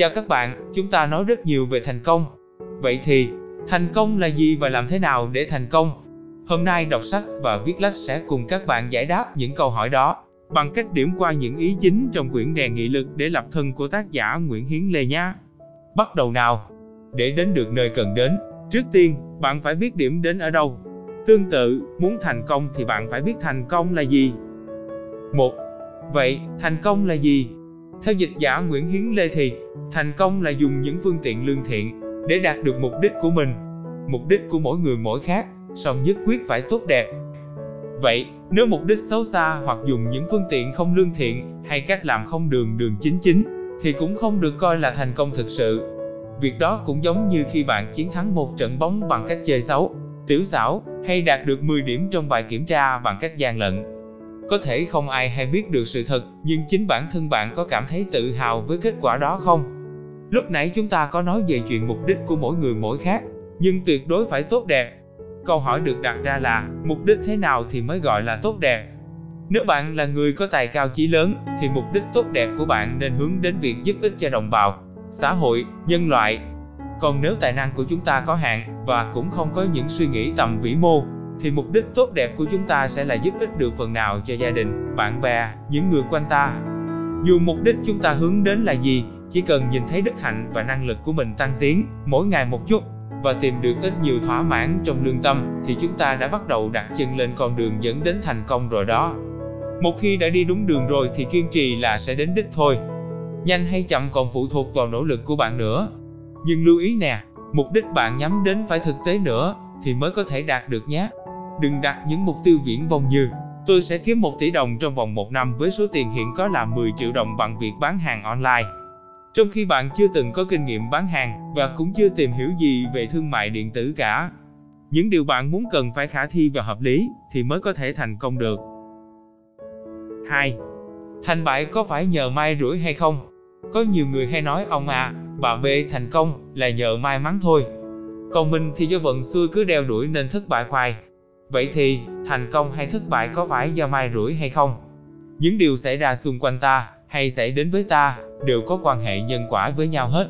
Chào các bạn, chúng ta nói rất nhiều về thành công. Vậy thì, thành công là gì và làm thế nào để thành công? Hôm nay đọc sách và viết lách sẽ cùng các bạn giải đáp những câu hỏi đó bằng cách điểm qua những ý chính trong quyển rèn nghị lực để lập thân của tác giả Nguyễn Hiến Lê nhé. Bắt đầu nào! Để đến được nơi cần đến, trước tiên, bạn phải biết điểm đến ở đâu. Tương tự, muốn thành công thì bạn phải biết thành công là gì. Một, Vậy, thành công là gì? Theo dịch giả Nguyễn Hiến Lê thì, thành công là dùng những phương tiện lương thiện để đạt được mục đích của mình. Mục đích của mỗi người mỗi khác, song nhất quyết phải tốt đẹp. Vậy, nếu mục đích xấu xa hoặc dùng những phương tiện không lương thiện hay cách làm không đường đường chính chính, thì cũng không được coi là thành công thực sự. Việc đó cũng giống như khi bạn chiến thắng một trận bóng bằng cách chơi xấu, tiểu xảo, hay đạt được 10 điểm trong bài kiểm tra bằng cách gian lận. Có thể không ai hay biết được sự thật, nhưng chính bản thân bạn có cảm thấy tự hào với kết quả đó không? Lúc nãy chúng ta có nói về chuyện mục đích của mỗi người mỗi khác, nhưng tuyệt đối phải tốt đẹp. Câu hỏi được đặt ra là, mục đích thế nào thì mới gọi là tốt đẹp? Nếu bạn là người có tài cao chí lớn, thì mục đích tốt đẹp của bạn nên hướng đến việc giúp ích cho đồng bào, xã hội, nhân loại. Còn nếu tài năng của chúng ta có hạn, và cũng không có những suy nghĩ tầm vĩ mô, thì mục đích tốt đẹp của chúng ta sẽ là giúp ích được phần nào cho gia đình, bạn bè, những người quanh ta. Dù mục đích chúng ta hướng đến là gì, chỉ cần nhìn thấy đức hạnh và năng lực của mình tăng tiến mỗi ngày một chút và tìm được ít nhiều thỏa mãn trong lương tâm thì chúng ta đã bắt đầu đặt chân lên con đường dẫn đến thành công rồi đó. Một khi đã đi đúng đường rồi thì kiên trì là sẽ đến đích thôi. Nhanh hay chậm còn phụ thuộc vào nỗ lực của bạn nữa. Nhưng lưu ý nè, mục đích bạn nhắm đến phải thực tế nữa thì mới có thể đạt được nhé. Đừng đặt những mục tiêu viễn vông như tôi sẽ kiếm 1 tỷ đồng trong vòng 1 năm với số tiền hiện có là 10 triệu đồng bằng việc bán hàng online. Trong khi bạn chưa từng có kinh nghiệm bán hàng và cũng chưa tìm hiểu gì về thương mại điện tử cả. Những điều bạn muốn cần phải khả thi và hợp lý thì mới có thể thành công được. 2. Thành bại có phải nhờ may rủi hay không? Có nhiều người hay nói ông à, bà B thành công là nhờ may mắn thôi. Còn mình thì do vận xui cứ đeo đuổi nên thất bại hoài. Vậy thì, thành công hay thất bại có phải do may rủi hay không? Những điều xảy ra xung quanh ta, hay xảy đến với ta, đều có quan hệ nhân quả với nhau hết.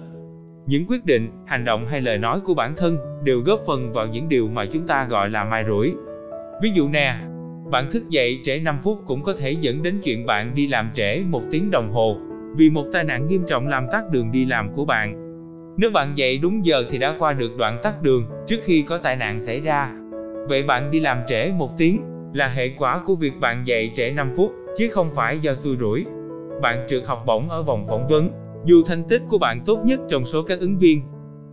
Những quyết định, hành động hay lời nói của bản thân đều góp phần vào những điều mà chúng ta gọi là may rủi. Ví dụ nè, bạn thức dậy trễ 5 phút cũng có thể dẫn đến chuyện bạn đi làm trễ một tiếng đồng hồ, vì một tai nạn nghiêm trọng làm tắt đường đi làm của bạn. Nếu bạn dậy đúng giờ thì đã qua được đoạn tắt đường trước khi có tai nạn xảy ra. Vậy bạn đi làm trễ một tiếng là hệ quả của việc bạn dậy trễ 5 phút, chứ không phải do xui rủi. Bạn trượt học bổng ở vòng phỏng vấn, dù thành tích của bạn tốt nhất trong số các ứng viên.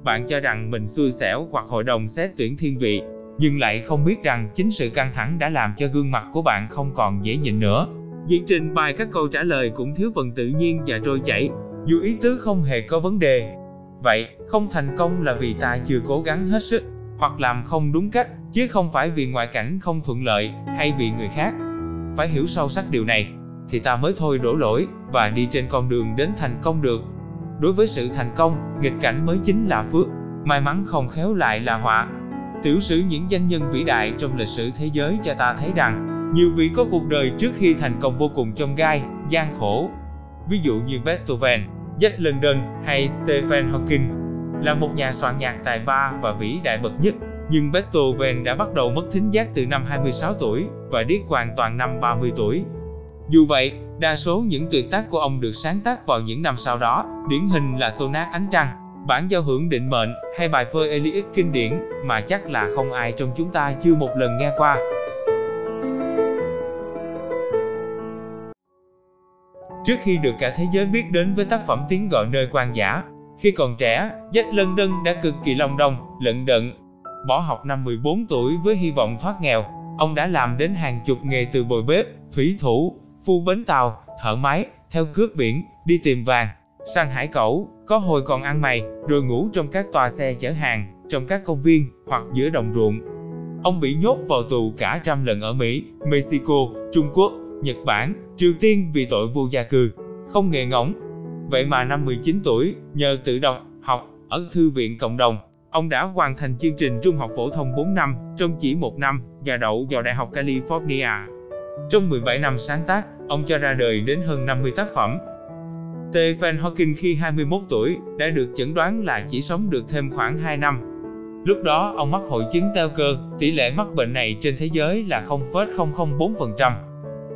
Bạn cho rằng mình xui xẻo hoặc hội đồng xét tuyển thiên vị, nhưng lại không biết rằng chính sự căng thẳng đã làm cho gương mặt của bạn không còn dễ nhìn nữa. Diễn trình bài các câu trả lời cũng thiếu phần tự nhiên và trôi chảy, dù ý tứ không hề có vấn đề. Vậy, không thành công là vì ta chưa cố gắng hết sức, hoặc làm không đúng cách, chứ không phải vì ngoại cảnh không thuận lợi, hay vì người khác. Phải hiểu sâu sắc điều này, thì ta mới thôi đổ lỗi, và đi trên con đường đến thành công được. Đối với sự thành công, nghịch cảnh mới chính là phước, may mắn không khéo lại là họa. Tiểu sử những danh nhân vĩ đại trong lịch sử thế giới cho ta thấy rằng, nhiều vị có cuộc đời trước khi thành công vô cùng chông gai, gian khổ. Ví dụ như Beethoven, Jack London hay Stephen Hawking là một nhà soạn nhạc tài ba và vĩ đại bậc nhất. Nhưng Beethoven đã bắt đầu mất thính giác từ năm 26 tuổi và điếc hoàn toàn năm 30 tuổi. Dù vậy, đa số những tuyệt tác của ông được sáng tác vào những năm sau đó, điển hình là Sonat Ánh Trăng, bản giao hưởng định mệnh hay bài phơi Elias kinh điển mà chắc là không ai trong chúng ta chưa một lần nghe qua. Trước khi được cả thế giới biết đến với tác phẩm tiếng gọi nơi quan giả, khi còn trẻ, Jack London đã cực kỳ lòng đồng, lận đận. Bỏ học năm 14 tuổi với hy vọng thoát nghèo, ông đã làm đến hàng chục nghề từ bồi bếp, thủy thủ, phu bến tàu, thợ máy, theo cướp biển, đi tìm vàng, sang hải cẩu, có hồi còn ăn mày, rồi ngủ trong các tòa xe chở hàng, trong các công viên, hoặc giữa đồng ruộng. Ông bị nhốt vào tù cả trăm lần ở Mỹ, Mexico, Trung Quốc, Nhật Bản, Triều Tiên vì tội vô gia cư, không nghề ngỗng. Vậy mà năm 19 tuổi, nhờ tự đọc, học, ở thư viện cộng đồng, ông đã hoàn thành chương trình trung học phổ thông 4 năm, trong chỉ một năm, và đậu vào Đại học California. Trong 17 năm sáng tác, ông cho ra đời đến hơn 50 tác phẩm. Stephen Hawking khi 21 tuổi đã được chẩn đoán là chỉ sống được thêm khoảng 2 năm. Lúc đó ông mắc hội chứng teo cơ, tỷ lệ mắc bệnh này trên thế giới là 0,004%.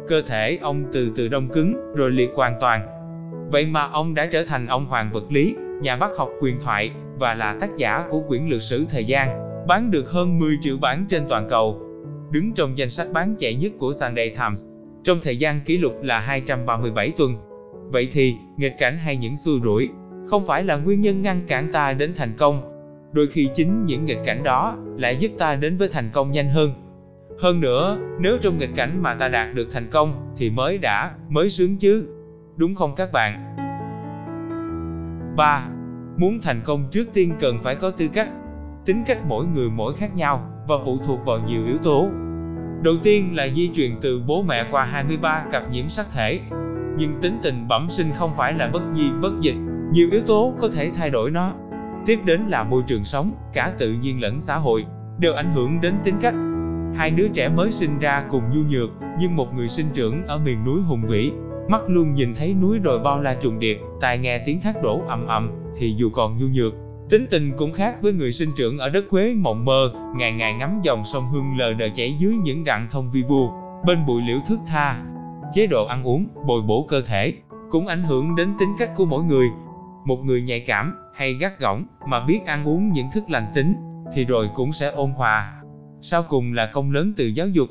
Cơ thể ông từ từ đông cứng, rồi liệt hoàn toàn. Vậy mà ông đã trở thành ông hoàng vật lý, nhà bác học quyền thoại, và là tác giả của quyển lược sử thời gian, bán được hơn 10 triệu bản trên toàn cầu. Đứng trong danh sách bán chạy nhất của Sunday Times, trong thời gian kỷ lục là 237 tuần. Vậy thì, nghịch cảnh hay những xui rủi, không phải là nguyên nhân ngăn cản ta đến thành công. Đôi khi chính những nghịch cảnh đó lại giúp ta đến với thành công nhanh hơn. Hơn nữa, nếu trong nghịch cảnh mà ta đạt được thành công, thì mới đã, mới sướng chứ. Đúng không các bạn? 3. Muốn thành công trước tiên cần phải có tư cách. Tính cách mỗi người mỗi khác nhau, và phụ thuộc vào nhiều yếu tố. Đầu tiên là di truyền từ bố mẹ qua 23 cặp nhiễm sắc thể. Nhưng tính tình bẩm sinh không phải là bất di bất dịch, nhiều yếu tố có thể thay đổi nó. Tiếp đến là môi trường sống, cả tự nhiên lẫn xã hội, đều ảnh hưởng đến tính cách. Hai đứa trẻ mới sinh ra cùng nhu nhược, nhưng một người sinh trưởng ở miền núi hùng vĩ, mắt luôn nhìn thấy núi đồi bao la trùng điệp, tai nghe tiếng thác đổ ầm ầm, thì dù còn nhu nhược, tính tình cũng khác với người sinh trưởng ở đất Quế mộng mơ, ngày ngày ngắm dòng sông Hương lờ đờ chảy dưới những rặng thông vi vu, bên bụi liễu thước tha. Chế độ ăn uống, bồi bổ cơ thể, cũng ảnh hưởng đến tính cách của mỗi người. Một người nhạy cảm, hay gắt gỏng, mà biết ăn uống những thức lành tính, thì rồi cũng sẽ ôn hòa. Sau cùng là công lớn từ giáo dục.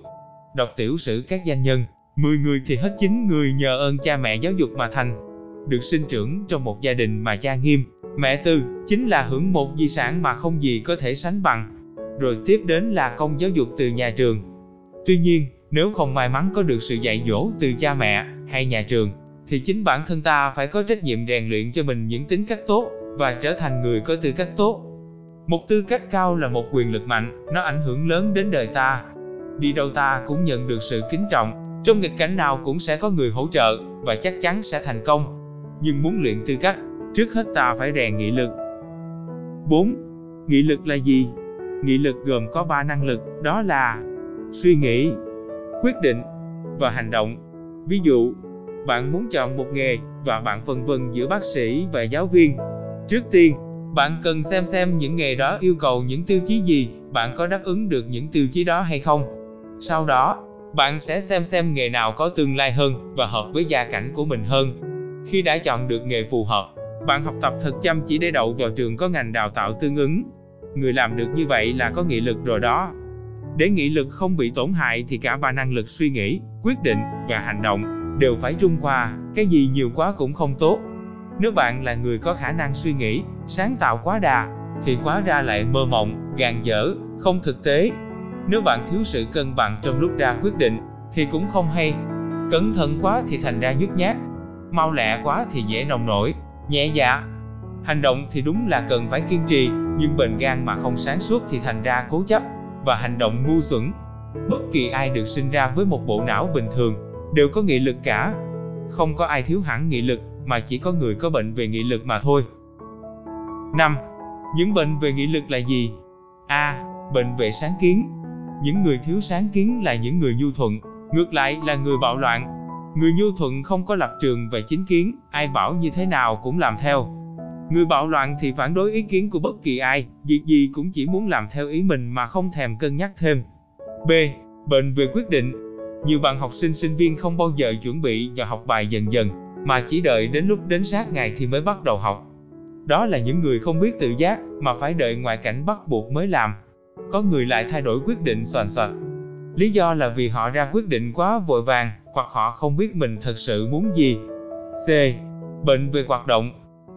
Đọc tiểu sử các danh nhân, 10 người thì hết 9 người nhờ ơn cha mẹ giáo dục mà thành. Được sinh trưởng trong một gia đình mà cha nghiêm, mẹ tư, chính là hưởng một di sản mà không gì có thể sánh bằng. Rồi tiếp đến là công giáo dục từ nhà trường. Tuy nhiên, nếu không may mắn có được sự dạy dỗ từ cha mẹ hay nhà trường, thì chính bản thân ta phải có trách nhiệm rèn luyện cho mình những tính cách tốt và trở thành người có tư cách tốt. Một tư cách cao là một quyền lực mạnh, nó ảnh hưởng lớn đến đời ta. Đi đâu ta cũng nhận được sự kính trọng, trong nghịch cảnh nào cũng sẽ có người hỗ trợ và chắc chắn sẽ thành công. Nhưng muốn luyện tư cách, trước hết ta phải rèn nghị lực. 4. Nghị lực là gì? Nghị lực gồm có 3 năng lực, đó là suy nghĩ, quyết định và hành động. Ví dụ, bạn muốn chọn một nghề và bạn phân vân giữa bác sĩ và giáo viên. Trước tiên, bạn cần xem xem những nghề đó yêu cầu những tiêu chí gì, bạn có đáp ứng được những tiêu chí đó hay không. Sau đó, bạn sẽ xem xem nghề nào có tương lai hơn và hợp với gia cảnh của mình hơn. Khi đã chọn được nghề phù hợp, bạn học tập thật chăm chỉ để đậu vào trường có ngành đào tạo tương ứng. Người làm được như vậy là có nghị lực rồi đó. Để nghị lực không bị tổn hại thì cả ba năng lực suy nghĩ, quyết định và hành động đều phải trung hòa, cái gì nhiều quá cũng không tốt. Nếu bạn là người có khả năng suy nghĩ, sáng tạo quá đà, thì quá ra lại mơ mộng, gàn dở, không thực tế. Nếu bạn thiếu sự cân bằng trong lúc ra quyết định, thì cũng không hay. Cẩn thận quá thì thành ra nhút nhát, mau lẹ quá thì dễ nồng nổi, nhẹ dạ. Hành động thì đúng là cần phải kiên trì, nhưng bền gan mà không sáng suốt thì thành ra cố chấp, và hành động ngu xuẩn. Bất kỳ ai được sinh ra với một bộ não bình thường, đều có nghị lực cả. Không có ai thiếu hẳn nghị lực, mà chỉ có người có bệnh về nghị lực mà thôi. 5. Những bệnh về nghị lực là gì? A. Bệnh về sáng kiến. Những người thiếu sáng kiến là những người nhu thuận, ngược lại là người bạo loạn. Người nhu thuận không có lập trường về chính kiến, ai bảo như thế nào cũng làm theo. Người bạo loạn thì phản đối ý kiến của bất kỳ ai, việc gì cũng chỉ muốn làm theo ý mình mà không thèm cân nhắc thêm. B. Bệnh về quyết định. Nhiều bạn học sinh sinh viên không bao giờ chuẩn bị và học bài dần dần, mà chỉ đợi đến lúc đến sát ngày thì mới bắt đầu học. Đó là những người không biết tự giác, mà phải đợi ngoại cảnh bắt buộc mới làm. Có người lại thay đổi quyết định soàn soạt. Lý do là vì họ ra quyết định quá vội vàng, hoặc họ không biết mình thật sự muốn gì. C. Bệnh về hoạt động.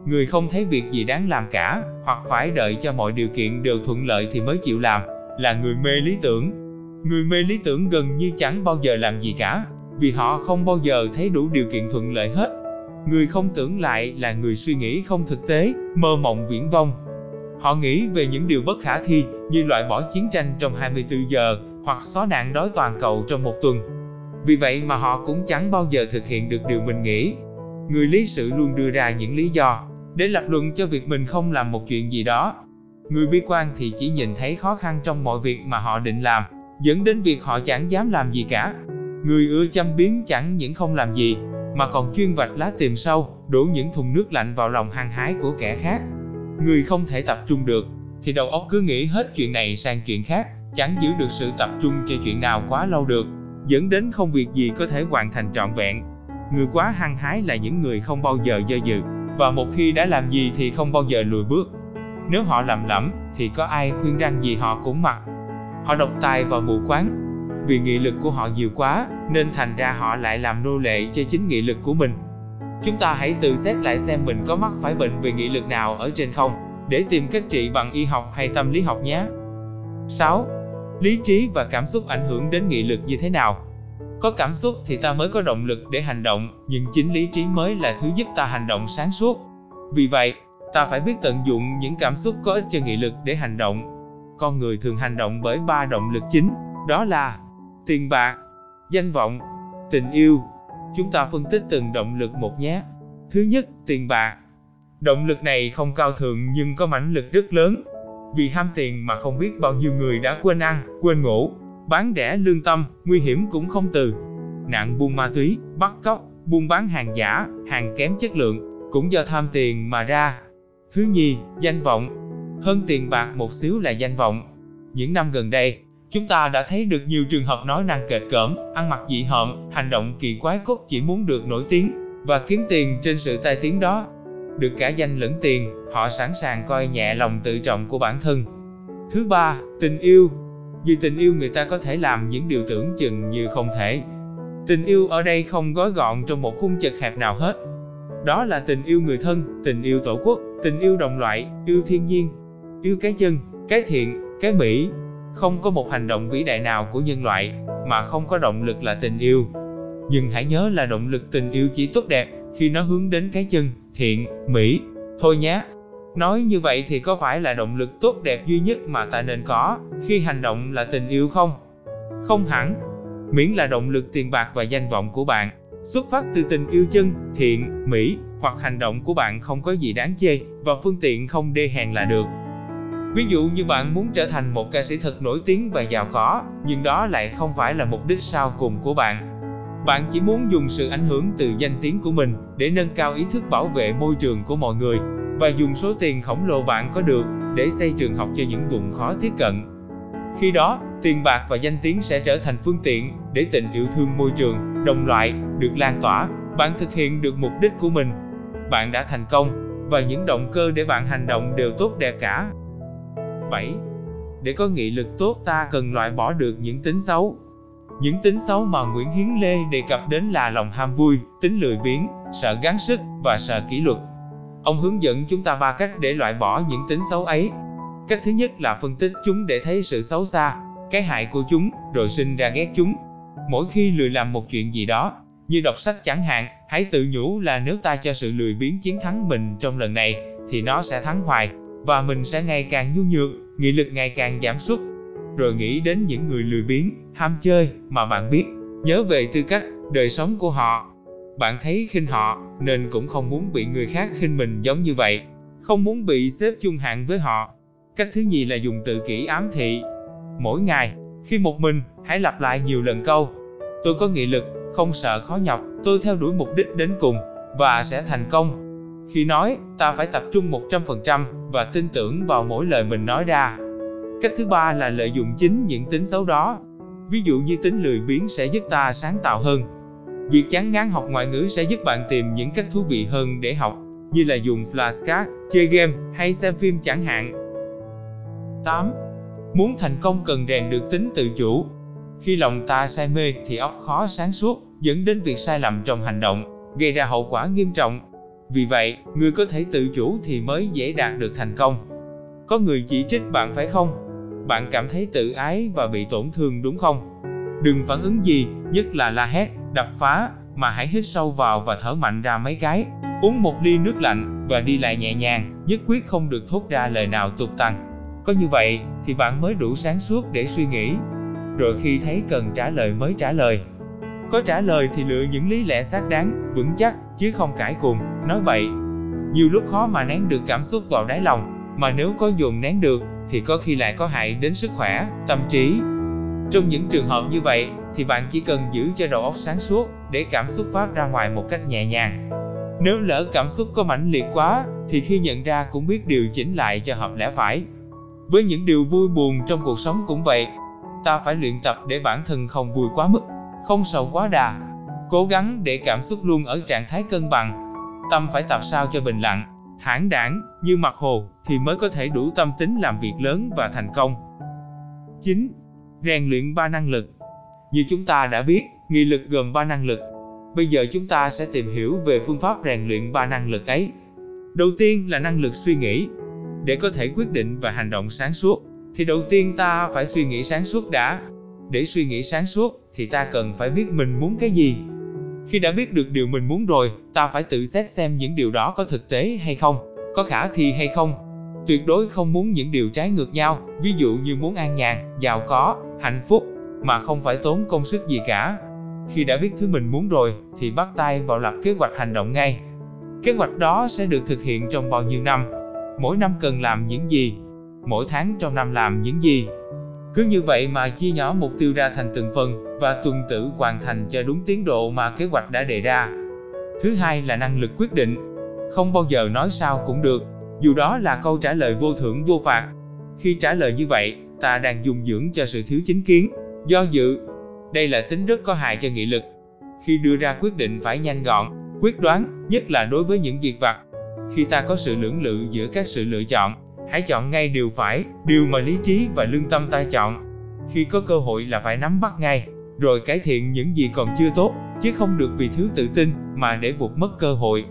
Người không thấy việc gì đáng làm cả, hoặc phải đợi cho mọi điều kiện đều thuận lợi thì mới chịu làm, là người mê lý tưởng. Người mê lý tưởng gần như chẳng bao giờ làm gì cả, vì họ không bao giờ thấy đủ điều kiện thuận lợi hết. Người không tưởng lại là người suy nghĩ không thực tế, mơ mộng viễn vông. Họ nghĩ về những điều bất khả thi, như loại bỏ chiến tranh trong 24 giờ, hoặc xóa nạn đói toàn cầu trong một tuần. Vì vậy mà họ cũng chẳng bao giờ thực hiện được điều mình nghĩ. Người lý sự luôn đưa ra những lý do để lập luận cho việc mình không làm một chuyện gì đó. Người bi quan thì chỉ nhìn thấy khó khăn trong mọi việc mà họ định làm, dẫn đến việc họ chẳng dám làm gì cả. Người ưa chăm biến chẳng những không làm gì, mà còn chuyên vạch lá tìm sâu, đổ những thùng nước lạnh vào lòng hăng hái của kẻ khác. Người không thể tập trung được, thì đầu óc cứ nghĩ hết chuyện này sang chuyện khác, chẳng giữ được sự tập trung cho chuyện nào quá lâu được, dẫn đến không việc gì có thể hoàn thành trọn vẹn. Người quá hăng hái là những người không bao giờ do dự, và một khi đã làm gì thì không bao giờ lùi bước. Nếu họ lầm lẫm, thì có ai khuyên răng gì họ cũng mặc. Họ độc tài và mù quáng. Vì nghị lực của họ nhiều quá, nên thành ra họ lại làm nô lệ cho chính nghị lực của mình. Chúng ta hãy tự xét lại xem mình có mắc phải bệnh về nghị lực nào ở trên không, để tìm cách trị bằng y học hay tâm lý học nhé. 6. Lý trí và cảm xúc ảnh hưởng đến nghị lực như thế nào? Có cảm xúc thì ta mới có động lực để hành động, nhưng chính lý trí mới là thứ giúp ta hành động sáng suốt. Vì vậy, ta phải biết tận dụng những cảm xúc có ích cho nghị lực để hành động. Con người thường hành động bởi ba động lực chính, đó là tiền bạc, danh vọng, tình yêu. Chúng ta phân tích từng động lực một nhé. Thứ nhất, tiền bạc. Động lực này không cao thượng nhưng có mãnh lực rất lớn. Vì ham tiền mà không biết bao nhiêu người đã quên ăn, quên ngủ, bán rẻ lương tâm, nguy hiểm cũng không từ. Nạn buôn ma túy, bắt cóc, buôn bán hàng giả, hàng kém chất lượng, cũng do tham tiền mà ra. Thứ nhì, danh vọng. Hơn tiền bạc một xíu là danh vọng. Những năm gần đây, chúng ta đã thấy được nhiều trường hợp nói năng kệch cỡm, ăn mặc dị hợm, hành động kỳ quái cốt chỉ muốn được nổi tiếng và kiếm tiền trên sự tai tiếng đó. Được cả danh lẫn tiền, họ sẵn sàng coi nhẹ lòng tự trọng của bản thân. Thứ ba, tình yêu. Vì tình yêu người ta có thể làm những điều tưởng chừng như không thể. Tình yêu ở đây không gói gọn trong một khung chật hẹp nào hết. Đó là tình yêu người thân, tình yêu tổ quốc, tình yêu đồng loại, yêu thiên nhiên, yêu cái chân, cái thiện, cái mỹ. Không có một hành động vĩ đại nào của nhân loại mà không có động lực là tình yêu. Nhưng hãy nhớ là động lực tình yêu chỉ tốt đẹp khi nó hướng đến cái chân, thiện, mỹ. Thôi nhé. Nói như vậy thì có phải là động lực tốt đẹp duy nhất mà ta nên có khi hành động là tình yêu không? Không hẳn. Miễn là động lực tiền bạc và danh vọng của bạn xuất phát từ tình yêu chân, thiện, mỹ, hoặc hành động của bạn không có gì đáng chê, và phương tiện không đê hèn là được. Ví dụ như bạn muốn trở thành một ca sĩ thật nổi tiếng và giàu có, nhưng đó lại không phải là mục đích sau cùng của bạn. Bạn chỉ muốn dùng sự ảnh hưởng từ danh tiếng của mình để nâng cao ý thức bảo vệ môi trường của mọi người, và dùng số tiền khổng lồ bạn có được để xây trường học cho những vùng khó tiếp cận. Khi đó, tiền bạc và danh tiếng sẽ trở thành phương tiện để tình yêu thương môi trường, đồng loại được lan tỏa, bạn thực hiện được mục đích của mình. Bạn đã thành công và những động cơ để bạn hành động đều tốt đẹp cả. 7. Để có nghị lực tốt ta cần loại bỏ được những tính xấu. Những tính xấu mà Nguyễn Hiến Lê đề cập đến là lòng ham vui, tính lười biếng, sợ gắng sức và sợ kỷ luật. Ông hướng dẫn chúng ta ba cách để loại bỏ những tính xấu ấy. Cách thứ nhất là phân tích chúng để thấy sự xấu xa, cái hại của chúng, rồi sinh ra ghét chúng. Mỗi khi lười làm một chuyện gì đó, như đọc sách chẳng hạn, hãy tự nhủ là nếu ta cho sự lười biếng chiến thắng mình trong lần này, thì nó sẽ thắng hoài, và mình sẽ ngày càng nhu nhược, nghị lực ngày càng giảm sút. Rồi nghĩ đến những người lười biếng, ham chơi mà bạn biết, nhớ về tư cách, đời sống của họ. Bạn thấy khinh họ, nên cũng không muốn bị người khác khinh mình giống như vậy, không muốn bị xếp chung hạng với họ. Cách thứ nhì là dùng tự kỷ ám thị. Mỗi ngày, khi một mình, hãy lặp lại nhiều lần câu. Tôi có nghị lực, không sợ khó nhọc, tôi theo đuổi mục đích đến cùng, và sẽ thành công. Khi nói, ta phải tập trung 100% và tin tưởng vào mỗi lời mình nói ra. Cách thứ ba là lợi dụng chính những tính xấu đó. Ví dụ như tính lười biếng sẽ giúp ta sáng tạo hơn. Việc chán ngán học ngoại ngữ sẽ giúp bạn tìm những cách thú vị hơn để học, như là dùng flashcard, chơi game hay xem phim chẳng hạn. 8. Muốn thành công cần rèn được tính tự chủ. Khi lòng ta say mê thì óc khó sáng suốt, dẫn đến việc sai lầm trong hành động, gây ra hậu quả nghiêm trọng. Vì vậy, người có thể tự chủ thì mới dễ đạt được thành công. Có người chỉ trích bạn phải không? Bạn cảm thấy tự ái và bị tổn thương đúng không? Đừng phản ứng gì, nhất là la hét, đập phá, mà hãy hít sâu vào và thở mạnh ra mấy cái. Uống một ly nước lạnh và đi lại nhẹ nhàng, nhất quyết không được thốt ra lời nào tục tằn. Có như vậy thì bạn mới đủ sáng suốt để suy nghĩ. Rồi khi thấy cần trả lời mới trả lời. Có trả lời thì lựa những lý lẽ xác đáng, vững chắc, chứ không cãi cùng, nói bậy. Nhiều lúc khó mà nén được cảm xúc vào đáy lòng, mà nếu có dồn nén được, thì có khi lại có hại đến sức khỏe, tâm trí. Trong những trường hợp như vậy, thì bạn chỉ cần giữ cho đầu óc sáng suốt, để cảm xúc phát ra ngoài một cách nhẹ nhàng. Nếu lỡ cảm xúc có mãnh liệt quá, thì khi nhận ra cũng biết điều chỉnh lại cho hợp lẽ phải. Với những điều vui buồn trong cuộc sống cũng vậy, ta phải luyện tập để bản thân không vui quá mức, không sầu quá đà. Cố gắng để cảm xúc luôn ở trạng thái cân bằng. Tâm phải tập sao cho bình lặng, thản đảng, như mặt hồ thì mới có thể đủ tâm tính làm việc lớn và thành công. 9. Rèn luyện ba năng lực. Như chúng ta đã biết, nghị lực gồm ba năng lực. Bây giờ chúng ta sẽ tìm hiểu về phương pháp rèn luyện ba năng lực ấy. Đầu tiên là năng lực suy nghĩ. Để có thể quyết định và hành động sáng suốt, thì đầu tiên ta phải suy nghĩ sáng suốt đã. Để suy nghĩ sáng suốt, thì ta cần phải biết mình muốn cái gì. Khi đã biết được điều mình muốn rồi, ta phải tự xét xem những điều đó có thực tế hay không, có khả thi hay không. Tuyệt đối không muốn những điều trái ngược nhau, ví dụ như muốn an nhàn, giàu có, hạnh phúc, mà không phải tốn công sức gì cả. Khi đã biết thứ mình muốn rồi, thì bắt tay vào lập kế hoạch hành động ngay. Kế hoạch đó sẽ được thực hiện trong bao nhiêu năm, mỗi năm cần làm những gì, mỗi tháng trong năm làm những gì. Cứ như vậy mà chia nhỏ mục tiêu ra thành từng phần và tuần tự hoàn thành cho đúng tiến độ mà kế hoạch đã đề ra. Thứ hai là năng lực quyết định. Không bao giờ nói sao cũng được, dù đó là câu trả lời vô thưởng vô phạt. Khi trả lời như vậy, ta đang dùng dưỡng cho sự thiếu chính kiến, do dự. Đây là tính rất có hại cho nghị lực. Khi đưa ra quyết định phải nhanh gọn, quyết đoán, nhất là đối với những việc vặt. Khi ta có sự lưỡng lự giữa các sự lựa chọn, hãy chọn ngay điều phải, điều mà lý trí và lương tâm ta chọn. Khi có cơ hội là phải nắm bắt ngay, rồi cải thiện những gì còn chưa tốt, chứ không được vì thiếu tự tin mà để vụt mất cơ hội.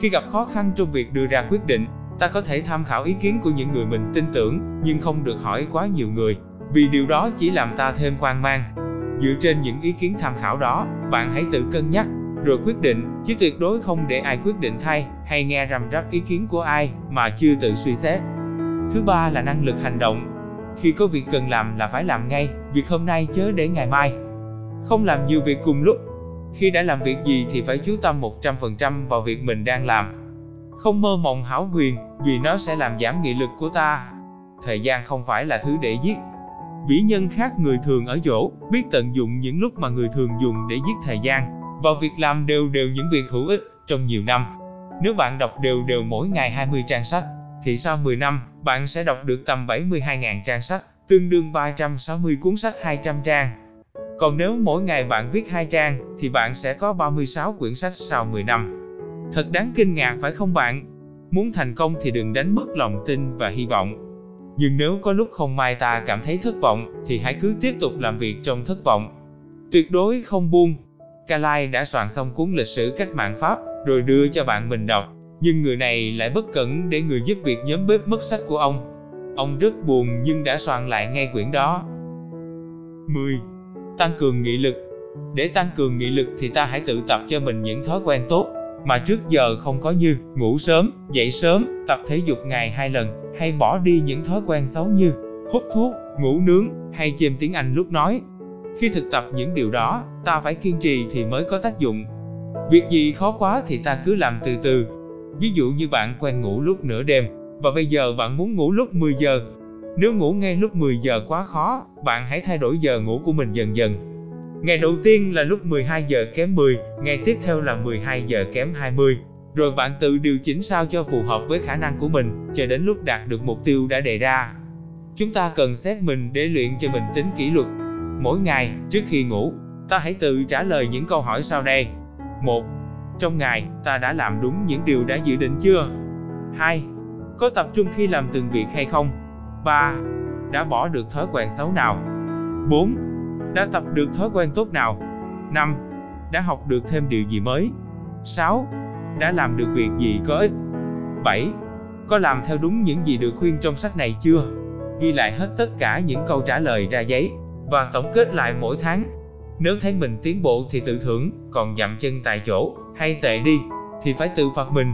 Khi gặp khó khăn trong việc đưa ra quyết định, ta có thể tham khảo ý kiến của những người mình tin tưởng, nhưng không được hỏi quá nhiều người, vì điều đó chỉ làm ta thêm hoang mang. Dựa trên những ý kiến tham khảo đó, bạn hãy tự cân nhắc, rồi quyết định, chứ tuyệt đối không để ai quyết định thay, hay nghe rầm rắp ý kiến của ai mà chưa tự suy xét. Thứ ba là năng lực hành động. Khi có việc cần làm là phải làm ngay, việc hôm nay chớ để ngày mai. Không làm nhiều việc cùng lúc. Khi đã làm việc gì thì phải chú tâm 100% vào việc mình đang làm. Không mơ mộng hảo huyền, vì nó sẽ làm giảm nghị lực của ta. Thời gian không phải là thứ để giết. Vĩ nhân khác người thường ở chỗ, biết tận dụng những lúc mà người thường dùng để giết thời gian, vào việc làm đều đều những việc hữu ích trong nhiều năm. Nếu bạn đọc đều đều mỗi ngày 20 trang sách, thì sau 10 năm, bạn sẽ đọc được tầm 72.000 trang sách, tương đương 360 cuốn sách 200 trang. Còn nếu mỗi ngày bạn viết 2 trang, thì bạn sẽ có 36 quyển sách sau 10 năm. Thật đáng kinh ngạc phải không bạn? Muốn thành công thì đừng đánh mất lòng tin và hy vọng. Nhưng nếu có lúc không may ta cảm thấy thất vọng, thì hãy cứ tiếp tục làm việc trong thất vọng. Tuyệt đối không buông. Calai đã soạn xong cuốn lịch sử cách mạng Pháp, rồi đưa cho bạn mình đọc nhưng người này lại bất cẩn để người giúp việc nhóm bếp mất sách của ông. Ông rất buồn nhưng đã soạn lại ngay quyển đó. 10. Tăng cường nghị lực Để tăng cường nghị lực thì ta hãy tự tập cho mình những thói quen tốt, mà trước giờ không có như ngủ sớm, dậy sớm, tập thể dục ngày hai lần, hay bỏ đi những thói quen xấu như hút thuốc, ngủ nướng, hay chêm tiếng Anh lúc nói. Khi thực tập những điều đó, ta phải kiên trì thì mới có tác dụng. Việc gì khó quá thì ta cứ làm từ từ, Ví dụ như bạn quen ngủ lúc nửa đêm, và bây giờ bạn muốn ngủ lúc 10 giờ. Nếu ngủ ngay lúc 10 giờ quá khó, bạn hãy thay đổi giờ ngủ của mình dần dần. Ngày đầu tiên là lúc 12 giờ kém 10, ngày tiếp theo là 12 giờ kém 20. Rồi bạn tự điều chỉnh sao cho phù hợp với khả năng của mình, cho đến lúc đạt được mục tiêu đã đề ra. Chúng ta cần xét mình để luyện cho mình tính kỷ luật. Mỗi ngày, trước khi ngủ, ta hãy tự trả lời những câu hỏi sau đây. 1. Trong ngày, ta đã làm đúng những điều đã dự định chưa? 2. Có tập trung khi làm từng việc hay không? 3. Đã bỏ được thói quen xấu nào? 4. Đã tập được thói quen tốt nào? 5. Đã học được thêm điều gì mới? 6. Đã làm được việc gì có ích? 7. Có làm theo đúng những gì được khuyên trong sách này chưa? Ghi lại hết tất cả những câu trả lời ra giấy và tổng kết lại mỗi tháng. Nếu thấy mình tiến bộ thì tự thưởng, còn dậm chân tại chỗ hay tệ đi, thì phải tự phạt mình.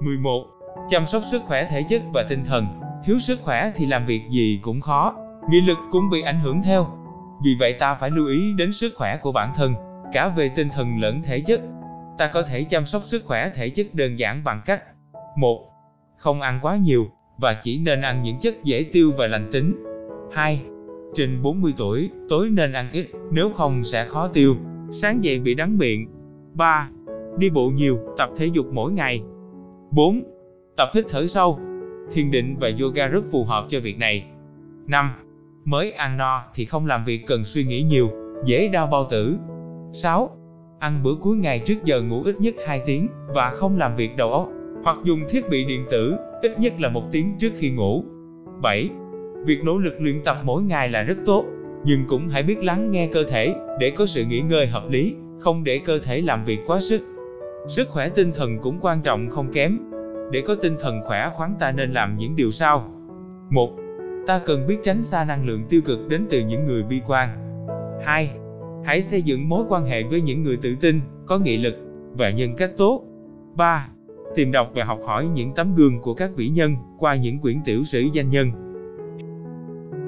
11. Chăm sóc sức khỏe thể chất và tinh thần, thiếu sức khỏe thì làm việc gì cũng khó, nghị lực cũng bị ảnh hưởng theo. Vì vậy ta phải lưu ý đến sức khỏe của bản thân, cả về tinh thần lẫn thể chất. Ta có thể chăm sóc sức khỏe thể chất đơn giản bằng cách 1. Không ăn quá nhiều, và chỉ nên ăn những chất dễ tiêu và lành tính 2. Trên 40 tuổi, tối nên ăn ít, nếu không sẽ khó tiêu. Sáng dậy bị đắng miệng. 3. Đi bộ nhiều, tập thể dục mỗi ngày. 4. Tập hít thở sâu. Thiền định và yoga rất phù hợp cho việc này. 5. Mới ăn no thì không làm việc cần suy nghĩ nhiều, dễ đau bao tử. 6. Ăn bữa cuối ngày trước giờ ngủ ít nhất 2 tiếng và không làm việc đầu óc, hoặc dùng thiết bị điện tử, ít nhất là một tiếng trước khi ngủ. 7. Việc nỗ lực luyện tập mỗi ngày là rất tốt, nhưng cũng hãy biết lắng nghe cơ thể để có sự nghỉ ngơi hợp lý, không để cơ thể làm việc quá sức. Sức khỏe tinh thần cũng quan trọng không kém. Để có tinh thần khỏe khoắn ta nên làm những điều sau. 1. Ta cần biết tránh xa năng lượng tiêu cực đến từ những người bi quan. 2. Hãy xây dựng mối quan hệ với những người tự tin, có nghị lực và nhân cách tốt. 3. Tìm đọc và học hỏi những tấm gương của các vĩ nhân qua những quyển tiểu sử danh nhân.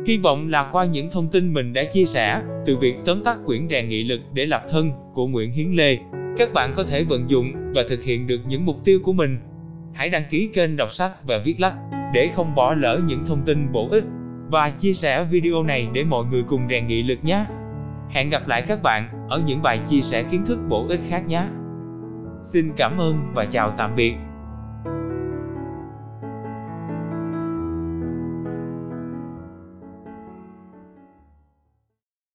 Hy vọng là qua những thông tin mình đã chia sẻ, từ việc tóm tắt quyển rèn nghị lực để lập thân của Nguyễn Hiến Lê, các bạn có thể vận dụng và thực hiện được những mục tiêu của mình. Hãy đăng ký kênh đọc sách và viết lách để không bỏ lỡ những thông tin bổ ích và chia sẻ video này để mọi người cùng rèn nghị lực nhé. Hẹn gặp lại các bạn ở những bài chia sẻ kiến thức bổ ích khác nhé. Xin cảm ơn và chào tạm biệt.